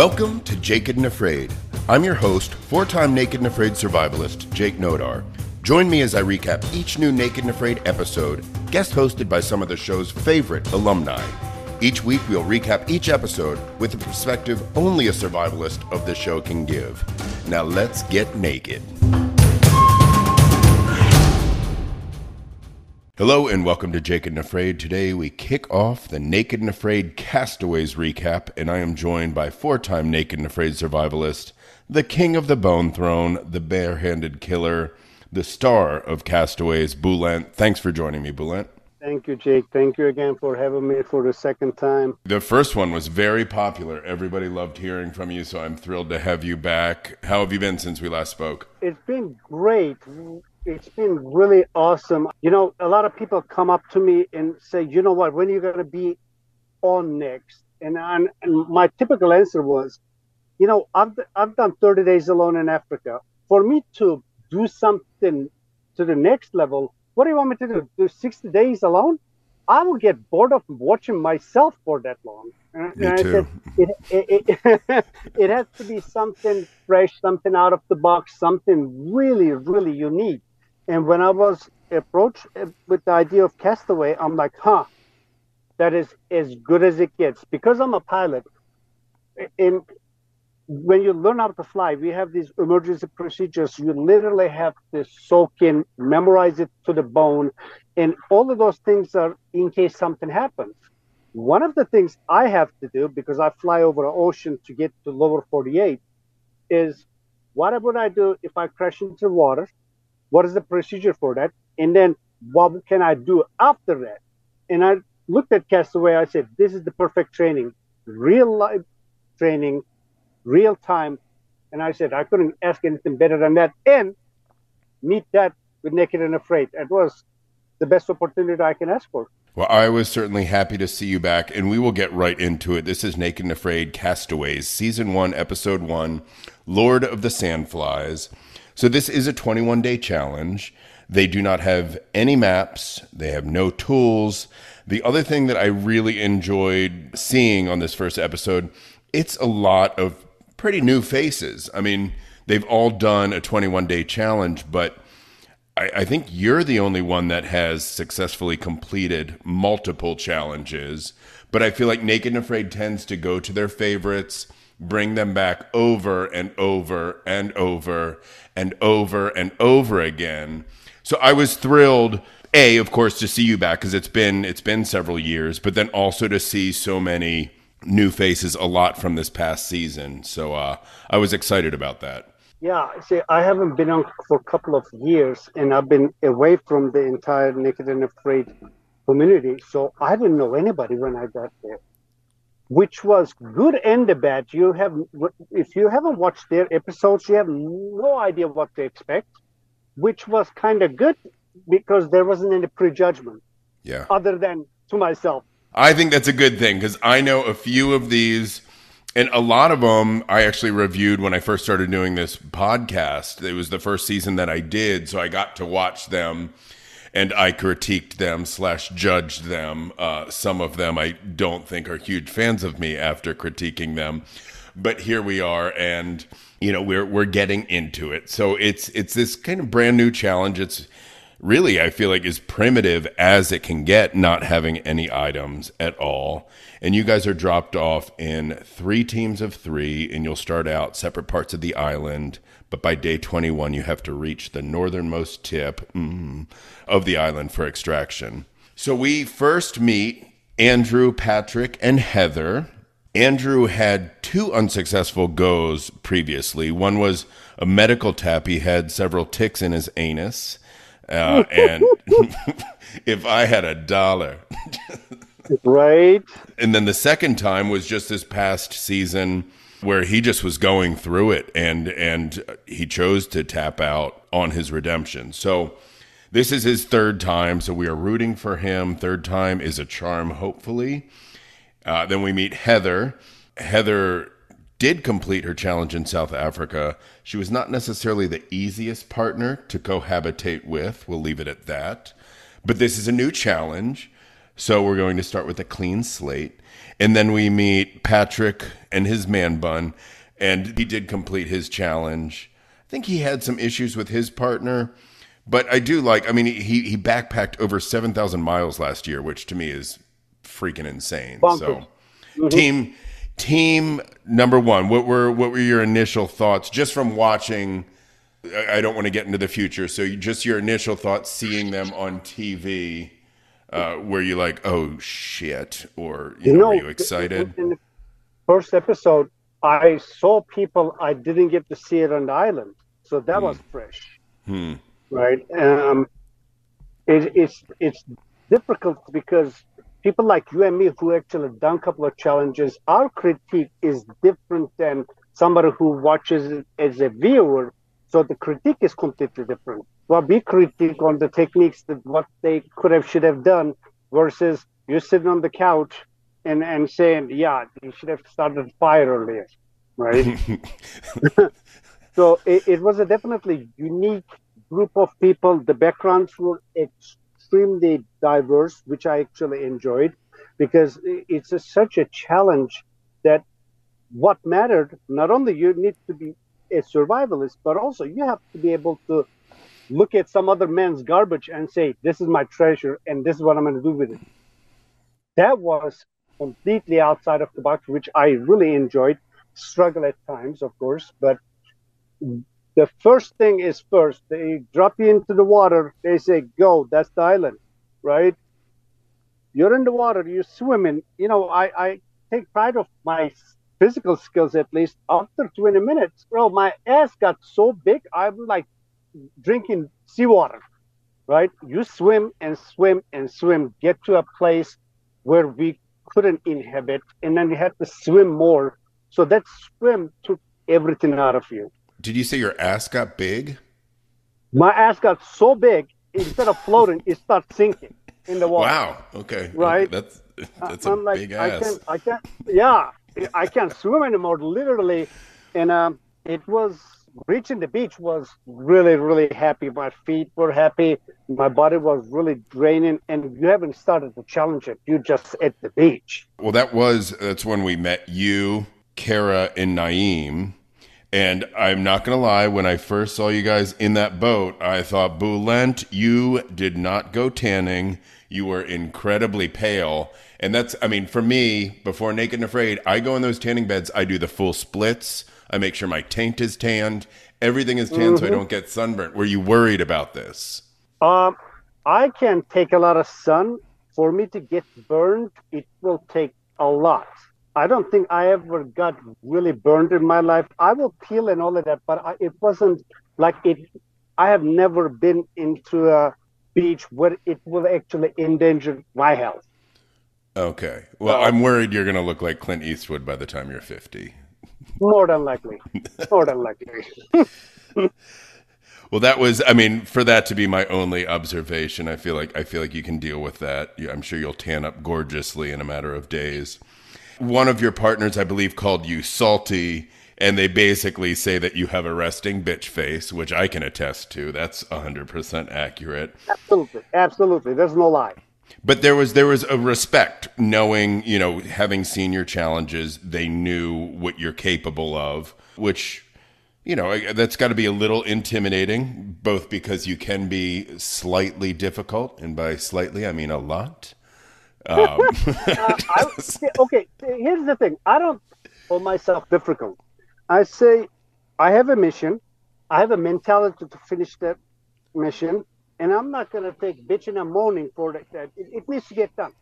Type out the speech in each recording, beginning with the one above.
Welcome to Naked and Afraid. I'm your host, four time Naked and Afraid survivalist, Jake Nodar. Join me as I recap each new Naked and Afraid episode, guest hosted by some of the show's favorite alumni. Each week, we'll recap each episode with a perspective only a survivalist of the show can give. Now, let's get naked. Hello and welcome to Naked and Afraid. Today we kick off the Naked and Afraid Castaways recap, and I am joined by four time Naked and Afraid survivalist, the king of the bone throne, the barehanded killer, the star of Castaways, Bulent. Thanks for joining me, Bulent. Thank you, Jake. Thank you again for having me for the second time. The first one was very popular. Everybody loved hearing from you, so I'm thrilled to have you back. How have you been since we last spoke? It's been great it's been really awesome. You know, a lot of people come up to me and say, you know what, when are you going to be on next? And, and my typical answer was, you know, I've, I've done 30 days alone in Africa. For me to do something to the next level, what do you want me to do? Do 60 days alone? I will get bored of watching myself for that long. Me and too. Said, it, it, it, it has to be something fresh, something out of the box, something really, really unique. And when I was approached uh, with the idea of Castaway, I'm like, huh, that is as good as it gets. Because I'm a pilot, and when you learn how to fly, we have these emergency procedures. You literally have to soak in, memorize it to the bone, and all of those things are in case something happens. One of the things I have to do because I fly over the ocean to get to lower 48 is what would I do if I crash into water? What is the procedure for that? And then what can I do after that? And I looked at Castaway. I said, this is the perfect training, real life training, real time. And I said, I couldn't ask anything better than that. And meet that with Naked and Afraid. It was the best opportunity I can ask for. Well, I was certainly happy to see you back, and we will get right into it. This is Naked and Afraid Castaways, Season 1, Episode 1, Lord of the Sandflies. So this is a 21 day challenge. They do not have any maps, they have no tools. The other thing that I really enjoyed seeing on this first episode, it's a lot of pretty new faces. I mean, they've all done a 21 day challenge, but I, I, think you're the only one that has successfully completed multiple challenges. But I feel like Naked and Afraid tends to go to their favorites bring them back over and over and over and over and over again. So I was thrilled a of course to see you back because it's been it's been several years, but then also to see so many new faces a lot from this past season. So uh, I was excited about that. Yeah, see, I haven't been on for a couple of years, and I've been away from the entire Naked and Afraid community, so I didn't know anybody when I got there which was good and a bad. You have, if you haven't watched their episodes, you have no idea what to expect, which was kind of good because there wasn't any prejudgment. Yeah. Other than to myself. I think that's a good thing because I know a few of these, and a lot of them I actually reviewed when I first started doing this podcast. It was the first season that I did, so I got to watch them and I critiqued them slash judged them. Uh, some of them I don't think are huge fans of me after critiquing them, but here we are, and you know we're we're getting into it. So it's it's this kind of brand new challenge. It's really I feel like as primitive as it can get, not having any items at all. And you guys are dropped off in three teams of three, and you'll start out separate parts of the island but by day 21, you have to reach the northernmost tip mm, of the island for extraction. So we first meet Andrew, Patrick, and Heather. Andrew had two unsuccessful goes previously. One was a medical tap. He had several ticks in his anus. Uh, and if I had a dollar. right. And then the second time was just this past season where he just was going through it and and he chose to tap out on his redemption. So this is his third time, so we are rooting for him. Third time is a charm, hopefully. Uh, then we meet Heather. Heather did complete her challenge in South Africa. She was not necessarily the easiest partner to cohabitate with. We'll leave it at that. But this is a new challenge. So we're going to start with a clean slate. And then we meet Patrick and his man bun, and he did complete his challenge. I think he had some issues with his partner, but I do like. I mean, he he backpacked over seven thousand miles last year, which to me is freaking insane. Bonkers. So, Mm-hmm. team team number one, what were what were your initial thoughts just from watching? I don't want to get into the future, so just your initial thoughts seeing them on TV. Uh, were you like, oh shit, or you, know, were you excited? In the first episode, I saw people I didn't get to see it on the island, so that was fresh, Hmm. right? Um, it, it's it's difficult because people like you and me who actually done a couple of challenges, our critique is different than somebody who watches it as a viewer. So the critique is completely different. Well, we critique on the techniques that what they could have should have done versus you sitting on the couch and and saying, yeah, you should have started the fire earlier, right? so it, it was a definitely unique group of people. The backgrounds were extremely diverse, which I actually enjoyed because it's a, such a challenge that what mattered not only you need to be a survivalist, but also you have to be able to look at some other man's garbage and say, "This is my treasure, and this is what I'm going to do with it." That was completely outside of the box, which I really enjoyed. Struggle at times, of course, but the first thing is first. They drop you into the water. They say, "Go." That's the island, right? You're in the water. You're swimming. You know, I, I take pride of my physical skills at least. After 20 minutes, well, my ass got so big. I was like drinking seawater, right? You swim and swim and swim, get to a place where we couldn't inhabit, and then you had to swim more. So that swim took everything out of you. Did you say your ass got big? My ass got so big, instead of floating, it started sinking in the water. Wow. Okay. Right. Okay. That's that's a I'm like, big I ass. can't, I can't, yeah, I can't swim anymore, literally. And um, it was reaching the beach was really, really happy. My feet were happy. My body was really draining. And you haven't started to challenge it. You just at the beach. Well, that was that's when we met you, Kara, and Naeem. And I'm not gonna lie, when I first saw you guys in that boat, I thought, Bulent, you did not go tanning. You were incredibly pale. And that's I mean, for me, before Naked and Afraid, I go in those tanning beds, I do the full splits. I make sure my taint is tanned. Everything is tanned so I don't get sunburnt. Were you worried about this? Um, I can take a lot of sun. For me to get burned, it will take a lot. I don't think I ever got really burned in my life. I will peel and all of that, but I, it wasn't like it. I have never been into a beach where it will actually endanger my health. Okay. Well, Uh, I'm worried you're gonna look like Clint Eastwood by the time you're 50. More than likely. More than likely. Well, that was, I mean, for that to be my only observation, I feel like I feel like you can deal with that. I'm sure you'll tan up gorgeously in a matter of days. One of your partners, I believe, called you salty, and they basically say that you have a resting bitch face, which I can attest to. That's 100% accurate. Absolutely. Absolutely. There's no lie. But there was there was a respect, knowing you know, having seen your challenges, they knew what you're capable of, which you know that's got to be a little intimidating, both because you can be slightly difficult, and by slightly I mean a lot. Um, I, okay, here's the thing. I don't hold myself difficult. I say I have a mission. I have a mentality to finish that mission, and I'm not going to take bitching and moaning for that- It, it needs to get done.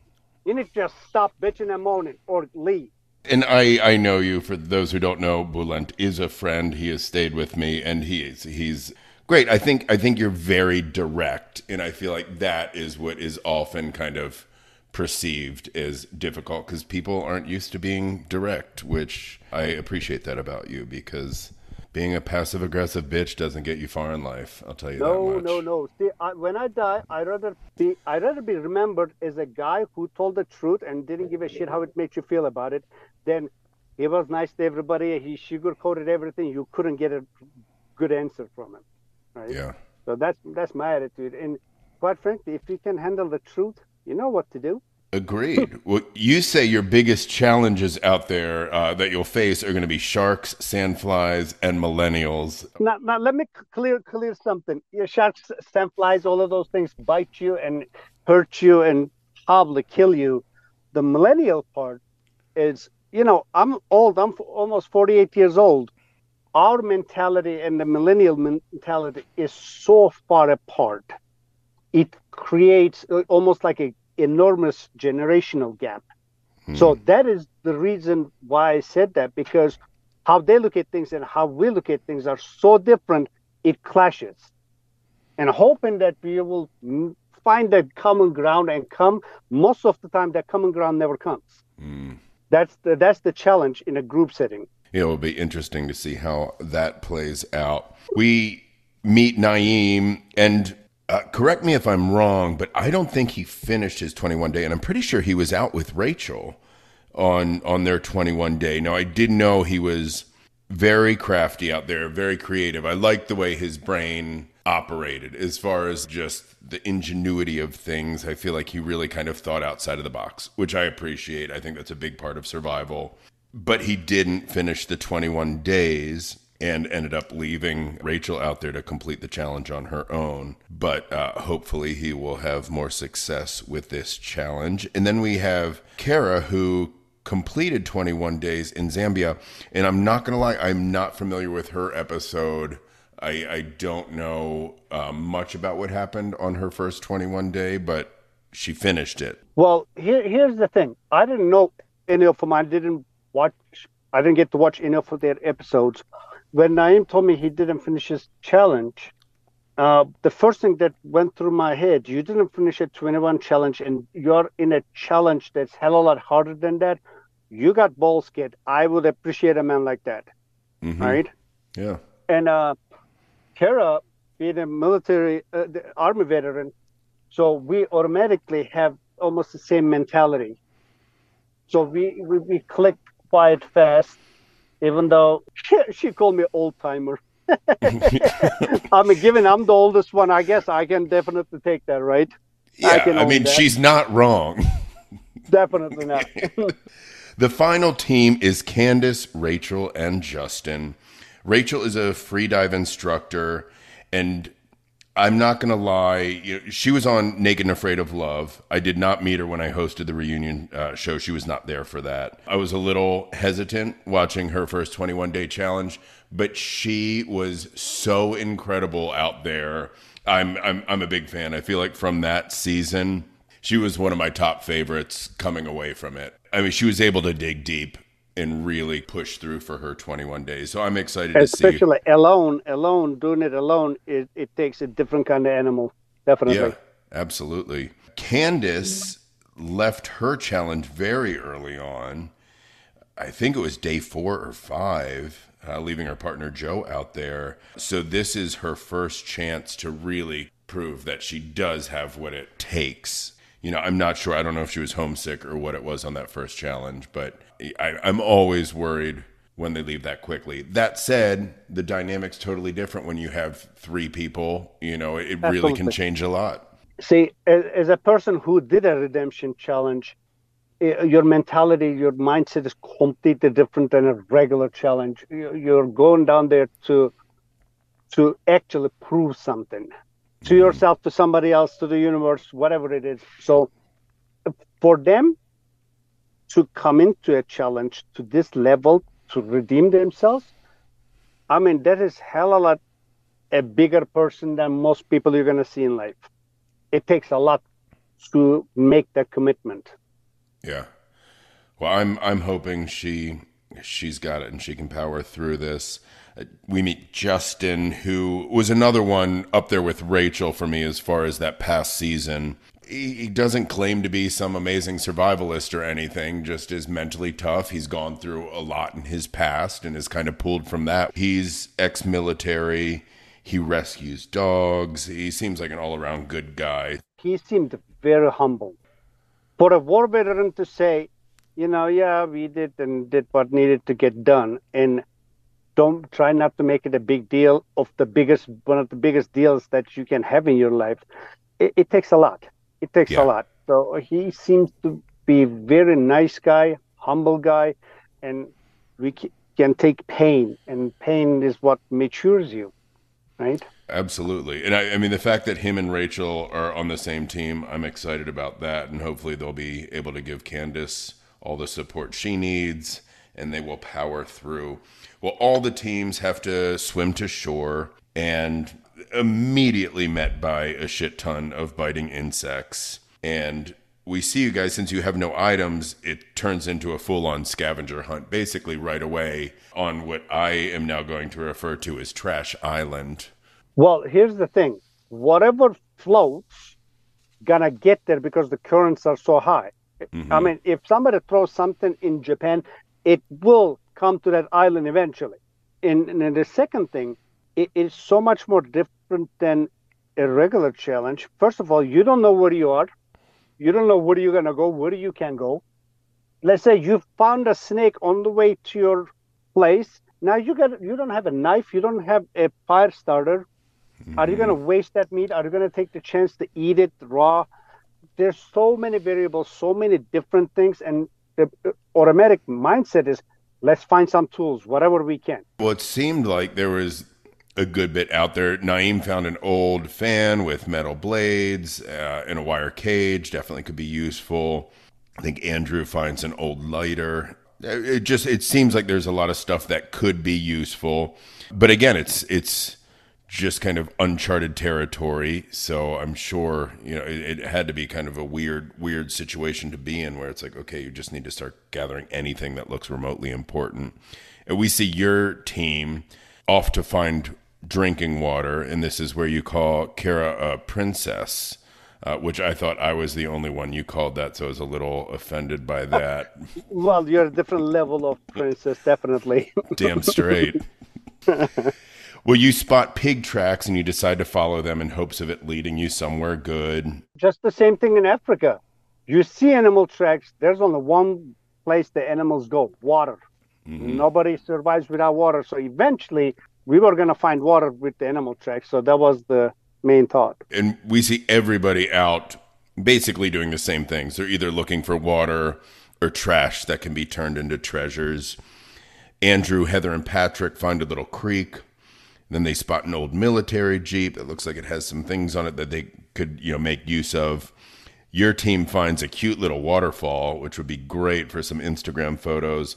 You need to just stop bitching and moaning or leave. And I, I know you. For those who don't know, Bulent is a friend. He has stayed with me, and he is he's great. I think I think you're very direct, and I feel like that is what is often kind of perceived as difficult because people aren't used to being direct. Which I appreciate that about you because being a passive aggressive bitch doesn't get you far in life. I'll tell you that No, much. no, no. See, I, when I die, I rather be I rather be remembered as a guy who told the truth and didn't give a shit how it makes you feel about it. Than he was nice to everybody. He sugarcoated everything. You couldn't get a good answer from him. Right. Yeah. So that's that's my attitude. And quite frankly, if you can handle the truth, you know what to do. Agreed. well, you say your biggest challenges out there uh, that you'll face are going to be sharks, sandflies, and millennials. Now, now let me clear clear something. Your sharks, sandflies, all of those things bite you and hurt you and probably kill you. The millennial part is, you know, I'm old. I'm almost 48 years old. Our mentality and the millennial mentality is so far apart. It creates uh, almost like a enormous generational gap. Hmm. So that is the reason why I said that because how they look at things and how we look at things are so different, it clashes. And hoping that we will find that common ground and come, most of the time that common ground never comes. Hmm. That's the that's the challenge in a group setting. It will be interesting to see how that plays out. We meet Naeem and uh, correct me if I'm wrong, but I don't think he finished his 21 day, and I'm pretty sure he was out with Rachel on on their 21 day. Now I did know he was very crafty out there, very creative. I liked the way his brain operated as far as just the ingenuity of things. I feel like he really kind of thought outside of the box, which I appreciate. I think that's a big part of survival. But he didn't finish the 21 days and ended up leaving Rachel out there to complete the challenge on her own. But uh, hopefully, he will have more success with this challenge. And then we have Kara, who completed 21 days in Zambia. And I'm not going to lie, I'm not familiar with her episode. I, I don't know uh, much about what happened on her first 21 day, but she finished it. Well, here, here's the thing I didn't know any of them. I didn't watch, I didn't get to watch enough of their episodes when Naeem told me he didn't finish his challenge, uh, the first thing that went through my head, you didn't finish a 21 challenge and you're in a challenge that's hell a lot harder than that. You got balls, kid. I would appreciate a man like that. Mm-hmm. Right? Yeah. And uh, Kara, being a military, uh, army veteran, so we automatically have almost the same mentality. So we, we, we click quite fast even though she, she called me old timer. I mean, given I'm the oldest one, I guess I can definitely take that, right? Yeah, I, I mean, that. she's not wrong. definitely not. the final team is Candace, Rachel, and Justin. Rachel is a free dive instructor, and I'm not going to lie. You know, she was on Naked and Afraid of Love. I did not meet her when I hosted the reunion uh, show. She was not there for that. I was a little hesitant watching her first 21 day challenge, but she was so incredible out there. I'm, I'm, I'm a big fan. I feel like from that season, she was one of my top favorites coming away from it. I mean, she was able to dig deep and really push through for her 21 days. So I'm excited Especially to see. Especially alone, alone, doing it alone, it, it takes a different kind of animal. Definitely. Yeah, absolutely. Candace left her challenge very early on. I think it was day four or five, uh, leaving her partner Joe out there. So this is her first chance to really prove that she does have what it takes you know, I'm not sure. I don't know if she was homesick or what it was on that first challenge, but I, I'm always worried when they leave that quickly. That said, the dynamic's totally different when you have three people. You know, it Absolutely. really can change a lot. See, as, as, a person who did a redemption challenge, your mentality, your mindset is completely different than a regular challenge. You're going down there to to actually prove something to mm-hmm. yourself, to somebody else, to the universe, whatever it is. So, for them to come into a challenge to this level to redeem themselves, I mean, that is hell a lot a bigger person than most people you're going to see in life. It takes a lot to make that commitment. Yeah. Well, I'm I'm hoping she she's got it and she can power through this. Uh, we meet Justin, who was another one up there with Rachel for me as far as that past season. He doesn't claim to be some amazing survivalist or anything, just is mentally tough. He's gone through a lot in his past and is kind of pulled from that. He's ex military. He rescues dogs. He seems like an all around good guy. He seemed very humble. For a war veteran to say, you know, yeah, we did and did what needed to get done. And don't try not to make it a big deal of the biggest one of the biggest deals that you can have in your life it, it takes a lot it takes yeah. a lot So he seems to be very nice guy, humble guy, and we can take pain, and pain is what matures you, right? Absolutely. And I, I, mean, the fact that him and Rachel are on the same team, I'm excited about that. And hopefully they'll be able to give Candace all the support she needs and they will power through. Well, all the teams have to swim to shore and immediately met by a shit ton of biting insects. And we see you guys, since you have no items, it turns into a full on scavenger hunt, basically right away on what I am now going to refer to as Trash Island. Well, here's the thing whatever floats, gonna get there because the currents are so high. Mm-hmm. I mean, if somebody throws something in Japan, it will come to that island eventually. And, and the second thing, it is so much more different than a regular challenge. First of all, you don't know where you are. You don't know where you're gonna go, where you can go. Let's say you found a snake on the way to your place. Now you got you don't have a knife, you don't have a fire starter. Mm-hmm. Are you going to waste that meat? Are you going to take the chance to eat it raw? There's so many variables, so many different things, and the automatic mindset is let's find some tools, whatever we can. Well, it seemed like there was a good bit out there. Naeem found an old fan with metal blades uh, in a wire cage. Definitely could be useful. I think Andrew finds an old lighter. It just it seems like there's a lot of stuff that could be useful. But again, it's it's just kind of uncharted territory. So I'm sure you know it, it, had to be kind of a weird, weird situation to be in, where it's like, okay, you just need to start gathering anything that looks remotely important. And we see your team off to find drinking water, and this is where you call Kara a princess. Uh, which I thought I was the only one you called that, so I was a little offended by that. well, you're a different level of princess, definitely. Damn straight. Well, you spot pig tracks and you decide to follow them in hopes of it leading you somewhere good. Just the same thing in Africa. You see animal tracks, there's only one place the animals go water. Mm-hmm. Nobody survives without water. So eventually, we were going to find water with the animal tracks. So that was the main thought. And we see everybody out basically doing the same things. They're either looking for water or trash that can be turned into treasures. Andrew, Heather, and Patrick find a little creek then they spot an old military jeep that looks like it has some things on it that they could, you know, make use of. Your team finds a cute little waterfall, which would be great for some Instagram photos.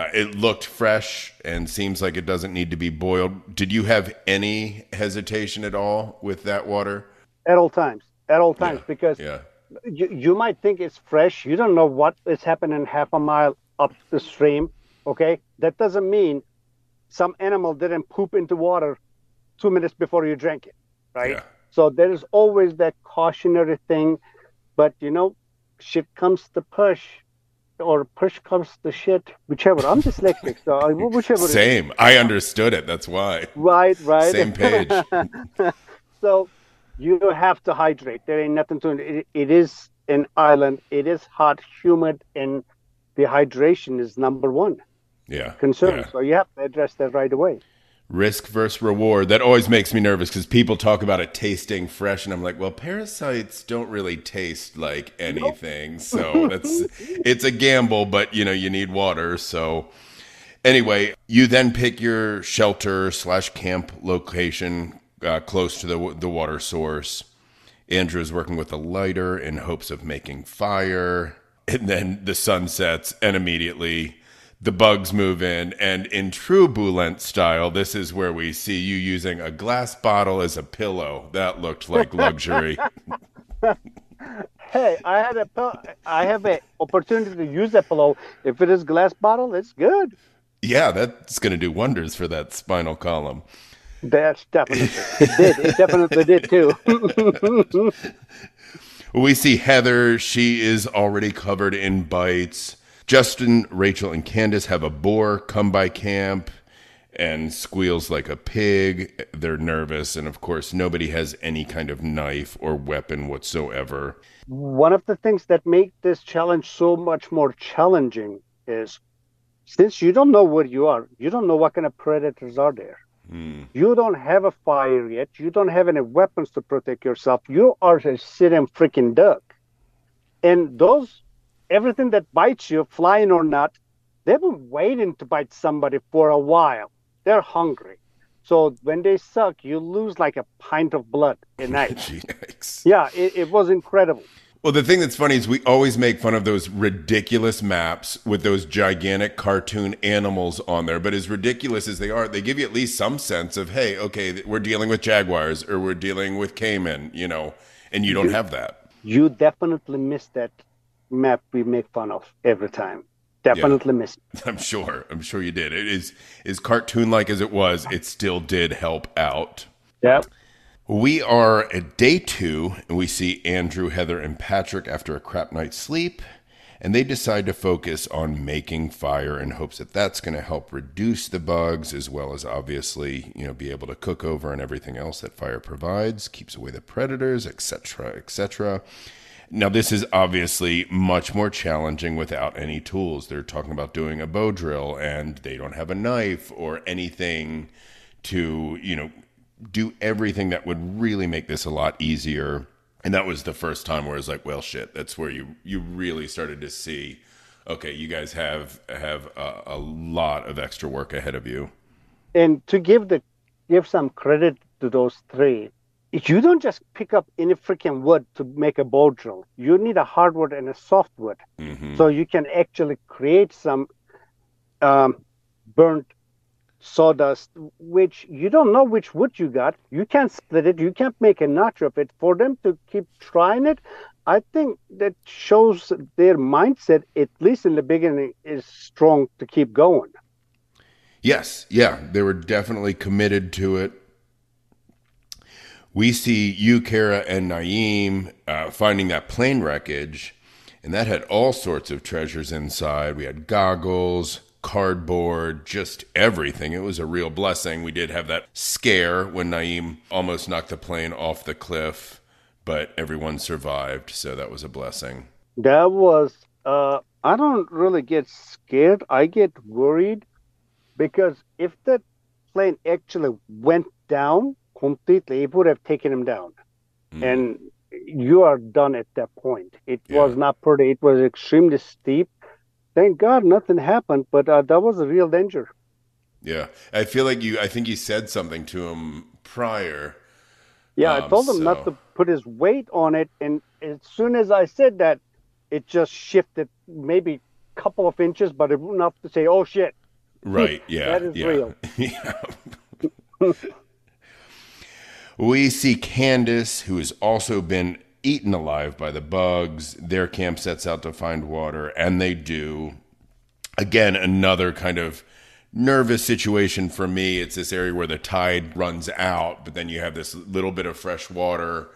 Uh, it looked fresh and seems like it doesn't need to be boiled. Did you have any hesitation at all with that water? At all times. At all times, yeah. because yeah. You, you might think it's fresh. You don't know what is happening half a mile up the stream. Okay. That doesn't mean some animal didn't poop into water two minutes before you drank it, right? Yeah. So there is always that cautionary thing, but you know, shit comes to push, or push comes to shit, whichever. I'm dyslexic, so I, whichever. Same. I understood it. That's why. Right. Right. Same page. so you have to hydrate. There ain't nothing to it. It is an island. It is hot, humid, and the hydration is number one yeah. concern. Yeah. So you have to address that right away. Risk versus reward. That always makes me nervous because people talk about it tasting fresh, and I'm like, well, parasites don't really taste like anything. Nope. So that's it's a gamble, but you know, you need water. So anyway, you then pick your shelter slash camp location uh, close to the the water source. Andrew is working with a lighter in hopes of making fire, and then the sun sets, and immediately the bugs move in. And in true Bulent style, this is where we see you using a glass bottle as a pillow. That looked like luxury. hey, I had a I have an opportunity to use that pillow. If it is glass bottle, it's good. Yeah, that's going to do wonders for that spinal column. That's definitely it did. It definitely did too. we see Heather. She is already covered in bites. Justin, Rachel, and Candace have a boar come by camp and squeals like a pig. They're nervous. And of course, nobody has any kind of knife or weapon whatsoever. One of the things that make this challenge so much more challenging is since you don't know where you are, you don't know what kind of predators are there. Mm. You don't have a fire yet. You don't have any weapons to protect yourself. You are a sitting freaking duck. And those, everything that bites you, flying or not, they've been waiting to bite somebody for a while. They're hungry. So when they suck, you lose like a pint of blood a night. Yikes. yeah, it, it was incredible. Well, the thing that's funny is we always make fun of those ridiculous maps with those gigantic cartoon animals on there. But as ridiculous as they are, they give you at least some sense of, hey, okay, we're dealing with jaguars or we're dealing with caiman, you know, and you don't have that. You definitely missed that map we make fun of every time. Definitely missed. it. I'm sure. I'm sure you did. It is as cartoon like as it was, it still did help out. Yep. We are at day two, and we see Andrew, Heather, and Patrick after a crap night's sleep, and they decide to focus on making fire in hopes that that's going to help reduce the bugs, as well as obviously, you know, be able to cook over and everything else that fire provides, keeps away the predators, etc., etc. Now, this is obviously much more challenging without any tools. They're talking about doing a bow drill, and they don't have a knife or anything to, you know, do everything that would really make this a lot easier. And that was the first time where I was like, well, shit. That's where you you really started to see, okay, you guys have have a, a lot of extra work ahead of you. And to give the give some credit to those three, you don't just pick up any freaking wood to make a bow drill. You need a hardwood and a softwood, hmm so you can actually create some um, burnt sawdust, which you don't know which wood you got. You can't split it. You can't make a notch of it. For them to keep trying it, I think that shows their mindset, at least in the beginning, is strong to keep going. Yes, yeah, they were definitely committed to it. We see you, Kara, and Naeem uh, finding that plane wreckage, and that had all sorts of treasures inside. We had goggles, cardboard, just everything. It was a real blessing. We did have that scare when Naeem almost knocked the plane off the cliff, but everyone survived, so that was a blessing. That was, uh, I don't really get scared. I get worried because if that plane actually went down completely, it would have taken him down. Mm. And you are done at that point. It Yeah. was not pretty, it was extremely steep. Thank God nothing happened, but uh, that was a real danger. Yeah, I feel like you. I think you said something to him prior. Yeah, I Um, told him not to put his weight on it. And as soon as I said that, it just shifted maybe a couple of inches, but enough to say, oh shit. Right. Yeah. That is yeah. real. yeah. we see Candace, who has also been eaten alive by the bugs. Their camp sets out to find water, and they do. Again, another kind of nervous situation for me. It's this area where the tide runs out, but then you have this little bit of fresh water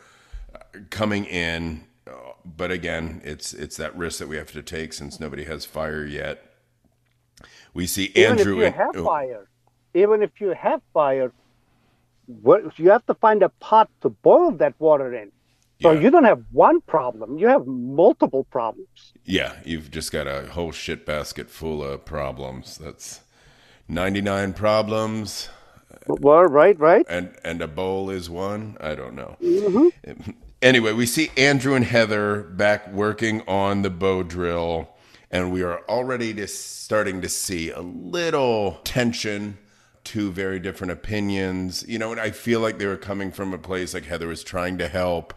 uh, coming in. Uh, But again, it's it's that risk that we have to take since nobody has fire yet. We see Even Andrew if you and- have oh, fire, even if you have fire, you have to find a pot to boil that water in. So Yeah. you don't have one problem, you have multiple problems. Yeah, you've just got a whole shit basket full of problems. That's 99 problems Well, right, right. and and a bowl is one. I don't know. Mm-hmm. Anyway, we see Andrew and Heather back working on the bow drill and we are already just starting to see a little tension two very different opinions. You know, and I feel like they were coming from a place like Heather was trying to help.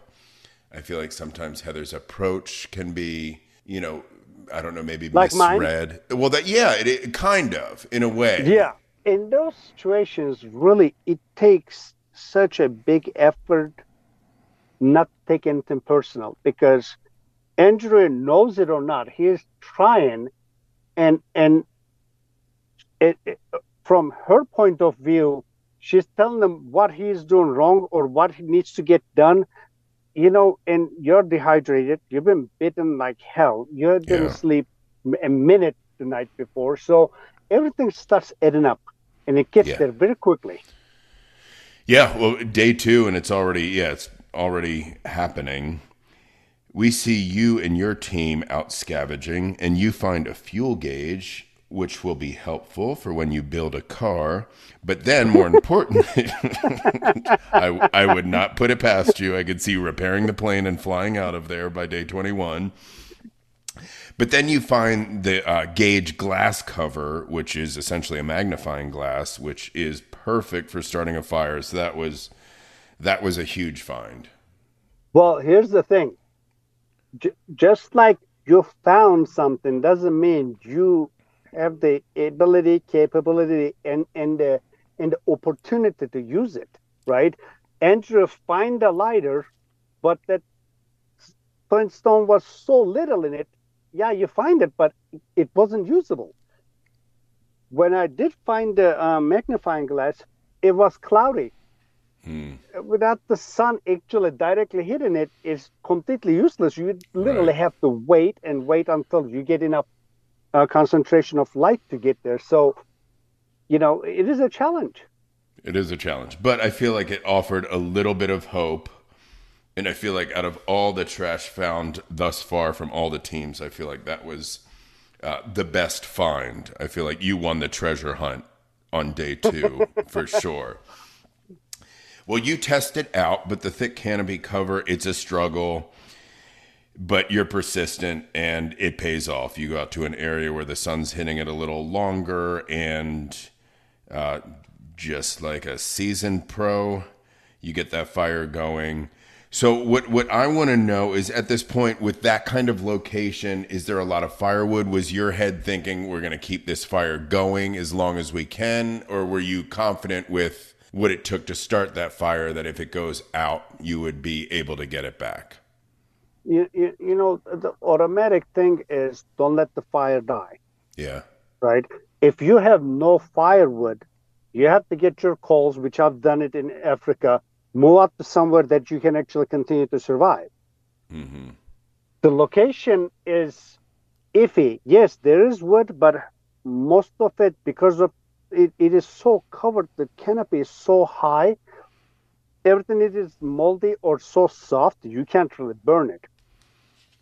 I feel like sometimes Heather's approach can be, you know, I don't know, maybe Like mine? misread. Well, that yeah, it, it kind of in a way. Yeah. In those situations, really, it takes such a big effort not to take anything personal because Andrew knows it or not, he is trying, and and it, it- from her point of view, she's telling them what he is doing wrong or what he needs to get done. You know, and you're dehydrated. You've been bitten like hell. You didn't Yeah. sleep a minute the night before, so everything starts adding up, and it gets Yeah. there very quickly. Yeah, well, day two, and it's already yeah, it's already happening. We see you and your team out scavenging, and you find a fuel gauge, which will be helpful for when you build a car. But then, more importantly, I, I would not put it past you. I could see you repairing the plane and flying out of there by day 21. But then you find the uh, gauge glass cover, which is essentially a magnifying glass, which is perfect for starting a fire. So that was that was a huge find. Well, here's the thing. J- just like you found something doesn't mean you have the ability, capability, and and the and the opportunity to use it, right? And Andrew find a lighter, but that flintstone was so little in it. Yeah, you find it, but it wasn't usable. When I did find the uh, magnifying glass, it was cloudy. Hmm. Without the sun actually directly hitting it, it's completely useless. You literally right. have to wait and wait until you get enough uh, concentration of light to get there. So, you know, it is a challenge. It is a challenge, but I feel like it offered a little bit of hope. And I feel like out of all the trash found thus far from all the teams, I feel like that was uh, the best find. I feel like you won the treasure hunt on day two for sure. Well, you test it out, but the thick canopy cover, it's a struggle but you're persistent and it pays off. You go out to an area where the sun's hitting it a little longer, and uh, just like a seasoned pro, you get that fire going. So what what I want to know is at this point with that kind of location, is there a lot of firewood? Was your head thinking we're going to keep this fire going as long as we can, or were you confident with what it took to start that fire that if it goes out, you would be able to get it back? You, you, you know, the automatic thing is don't let the fire die. Yeah. Right. If you have no firewood, you have to get your coals, which I've done it in Africa, move out to somewhere that you can actually continue to survive. Mm-hmm. The location is iffy. Yes, there is wood, but most of it, because of it, it is so covered, the canopy is so high, everything is moldy or so soft, you can't really burn it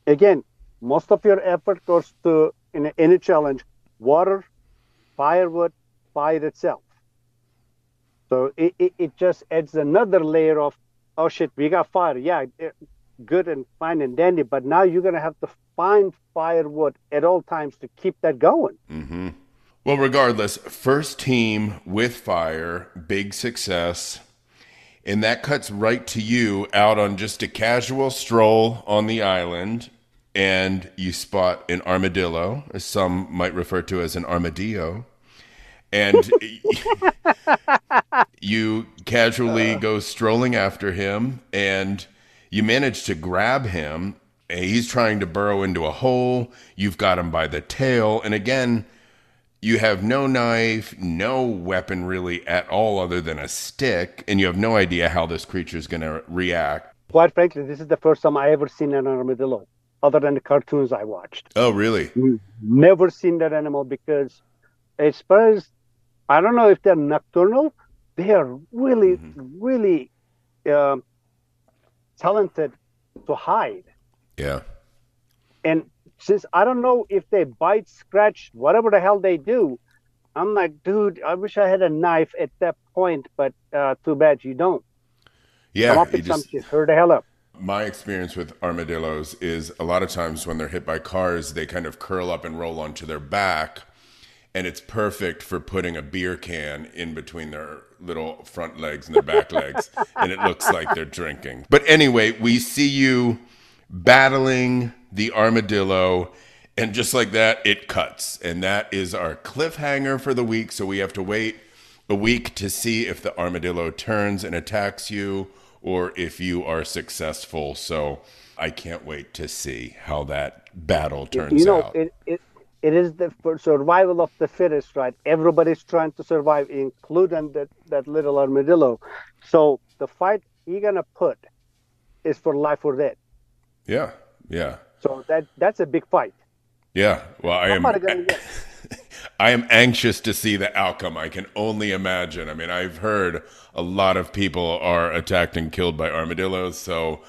again, most of your effort goes to in any challenge, water, firewood, fire itself. So it, it, it, just adds another layer of, oh shit, we got fire. Yeah, good and fine and dandy, but now you're going to have to find firewood at all times to keep that going. Mm-hmm. Well, regardless, first team with fire, big success. And that cuts right to you out on just a casual stroll on the island and you spot an armadillo, as some might refer to as an armadillo, and you casually uh. go strolling after him, and you manage to grab him. Eh, he's trying to burrow into a hole. You've got him by the tail, and again, you have no knife, no weapon really at all, other than a stick, and you have no idea how this creature is going to react. Quite frankly, this is the first time I ever seen an armadillo other than the cartoons I watched. Oh, really? Never seen that animal because, as far as I don't know if they're nocturnal, they are really, mm-hmm. really uh, talented to hide. Yeah. And since I don't know if they bite, scratch, whatever the hell they do, I'm like, dude, I wish I had a knife at that point, but uh, too bad you don't. Yeah, Come up with just... something, hurt the hell up my experience with armadillos is a lot of times when they're hit by cars, they kind of curl up and roll onto their back. And it's perfect for putting a beer can in between their little front legs and their back legs. And it looks like they're drinking. But anyway, we see you battling the armadillo. And just like that, it cuts. And that is our cliffhanger for the week. So we have to wait a week to see if the armadillo turns and attacks you or if you are successful. So I can't wait to see how that battle turns out. you know, out. It, it, it is the survival of the fittest, right? Everybody's trying to survive, including that, that little armadillo. So the fight you're gonna put is for life or death. Yeah, yeah. So that that's a big fight. Yeah. Well, I am. I am anxious to see the outcome. I can only imagine. I mean, I've heard a lot of people are attacked and killed by armadillos, so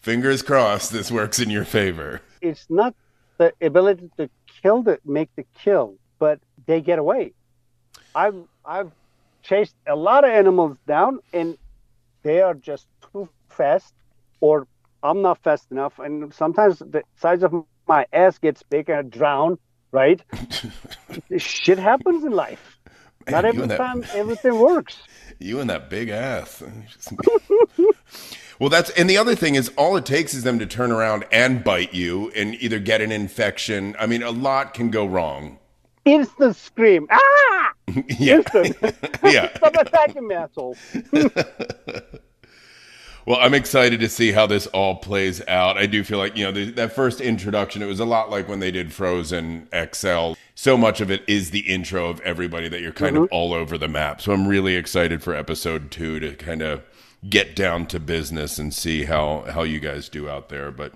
fingers crossed this works in your favor. It's not the ability to kill the make the kill, but they get away. I've I've chased a lot of animals down and they are just too fast or I'm not fast enough and sometimes the size of my ass gets big and I drown, right? Shit happens in life. Not every that- time everything works. You and that big ass. well, that's and the other thing is all it takes is them to turn around and bite you and either get an infection. I mean, a lot can go wrong. Instant scream. Ah! yeah. Instant. yeah. Stop attacking me, asshole. Well, I'm excited to see how this all plays out. I do feel like, you know, the, that first introduction, it was a lot like when they did Frozen XL. So much of it is the intro of everybody that you're kind of all over the map. So I'm really excited for episode two to kind of get down to business and see how, how you guys do out there. But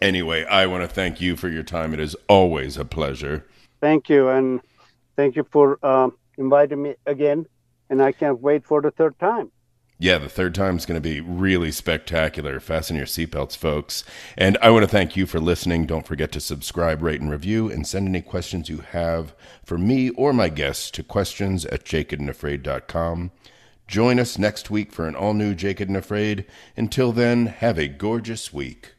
anyway, I want to thank you for your time. It is always a pleasure. Thank you, and thank you for um, inviting me again. And I can't wait for the third time. Yeah, the third time is going to be really spectacular. Fasten your seatbelts, folks. And I want to thank you for listening. Don't forget to subscribe, rate, and review, and send any questions you have for me or my guests to questions at jadedandafraid.com. Join us next week for an all new Jaded and Afraid. Until then, have a gorgeous week.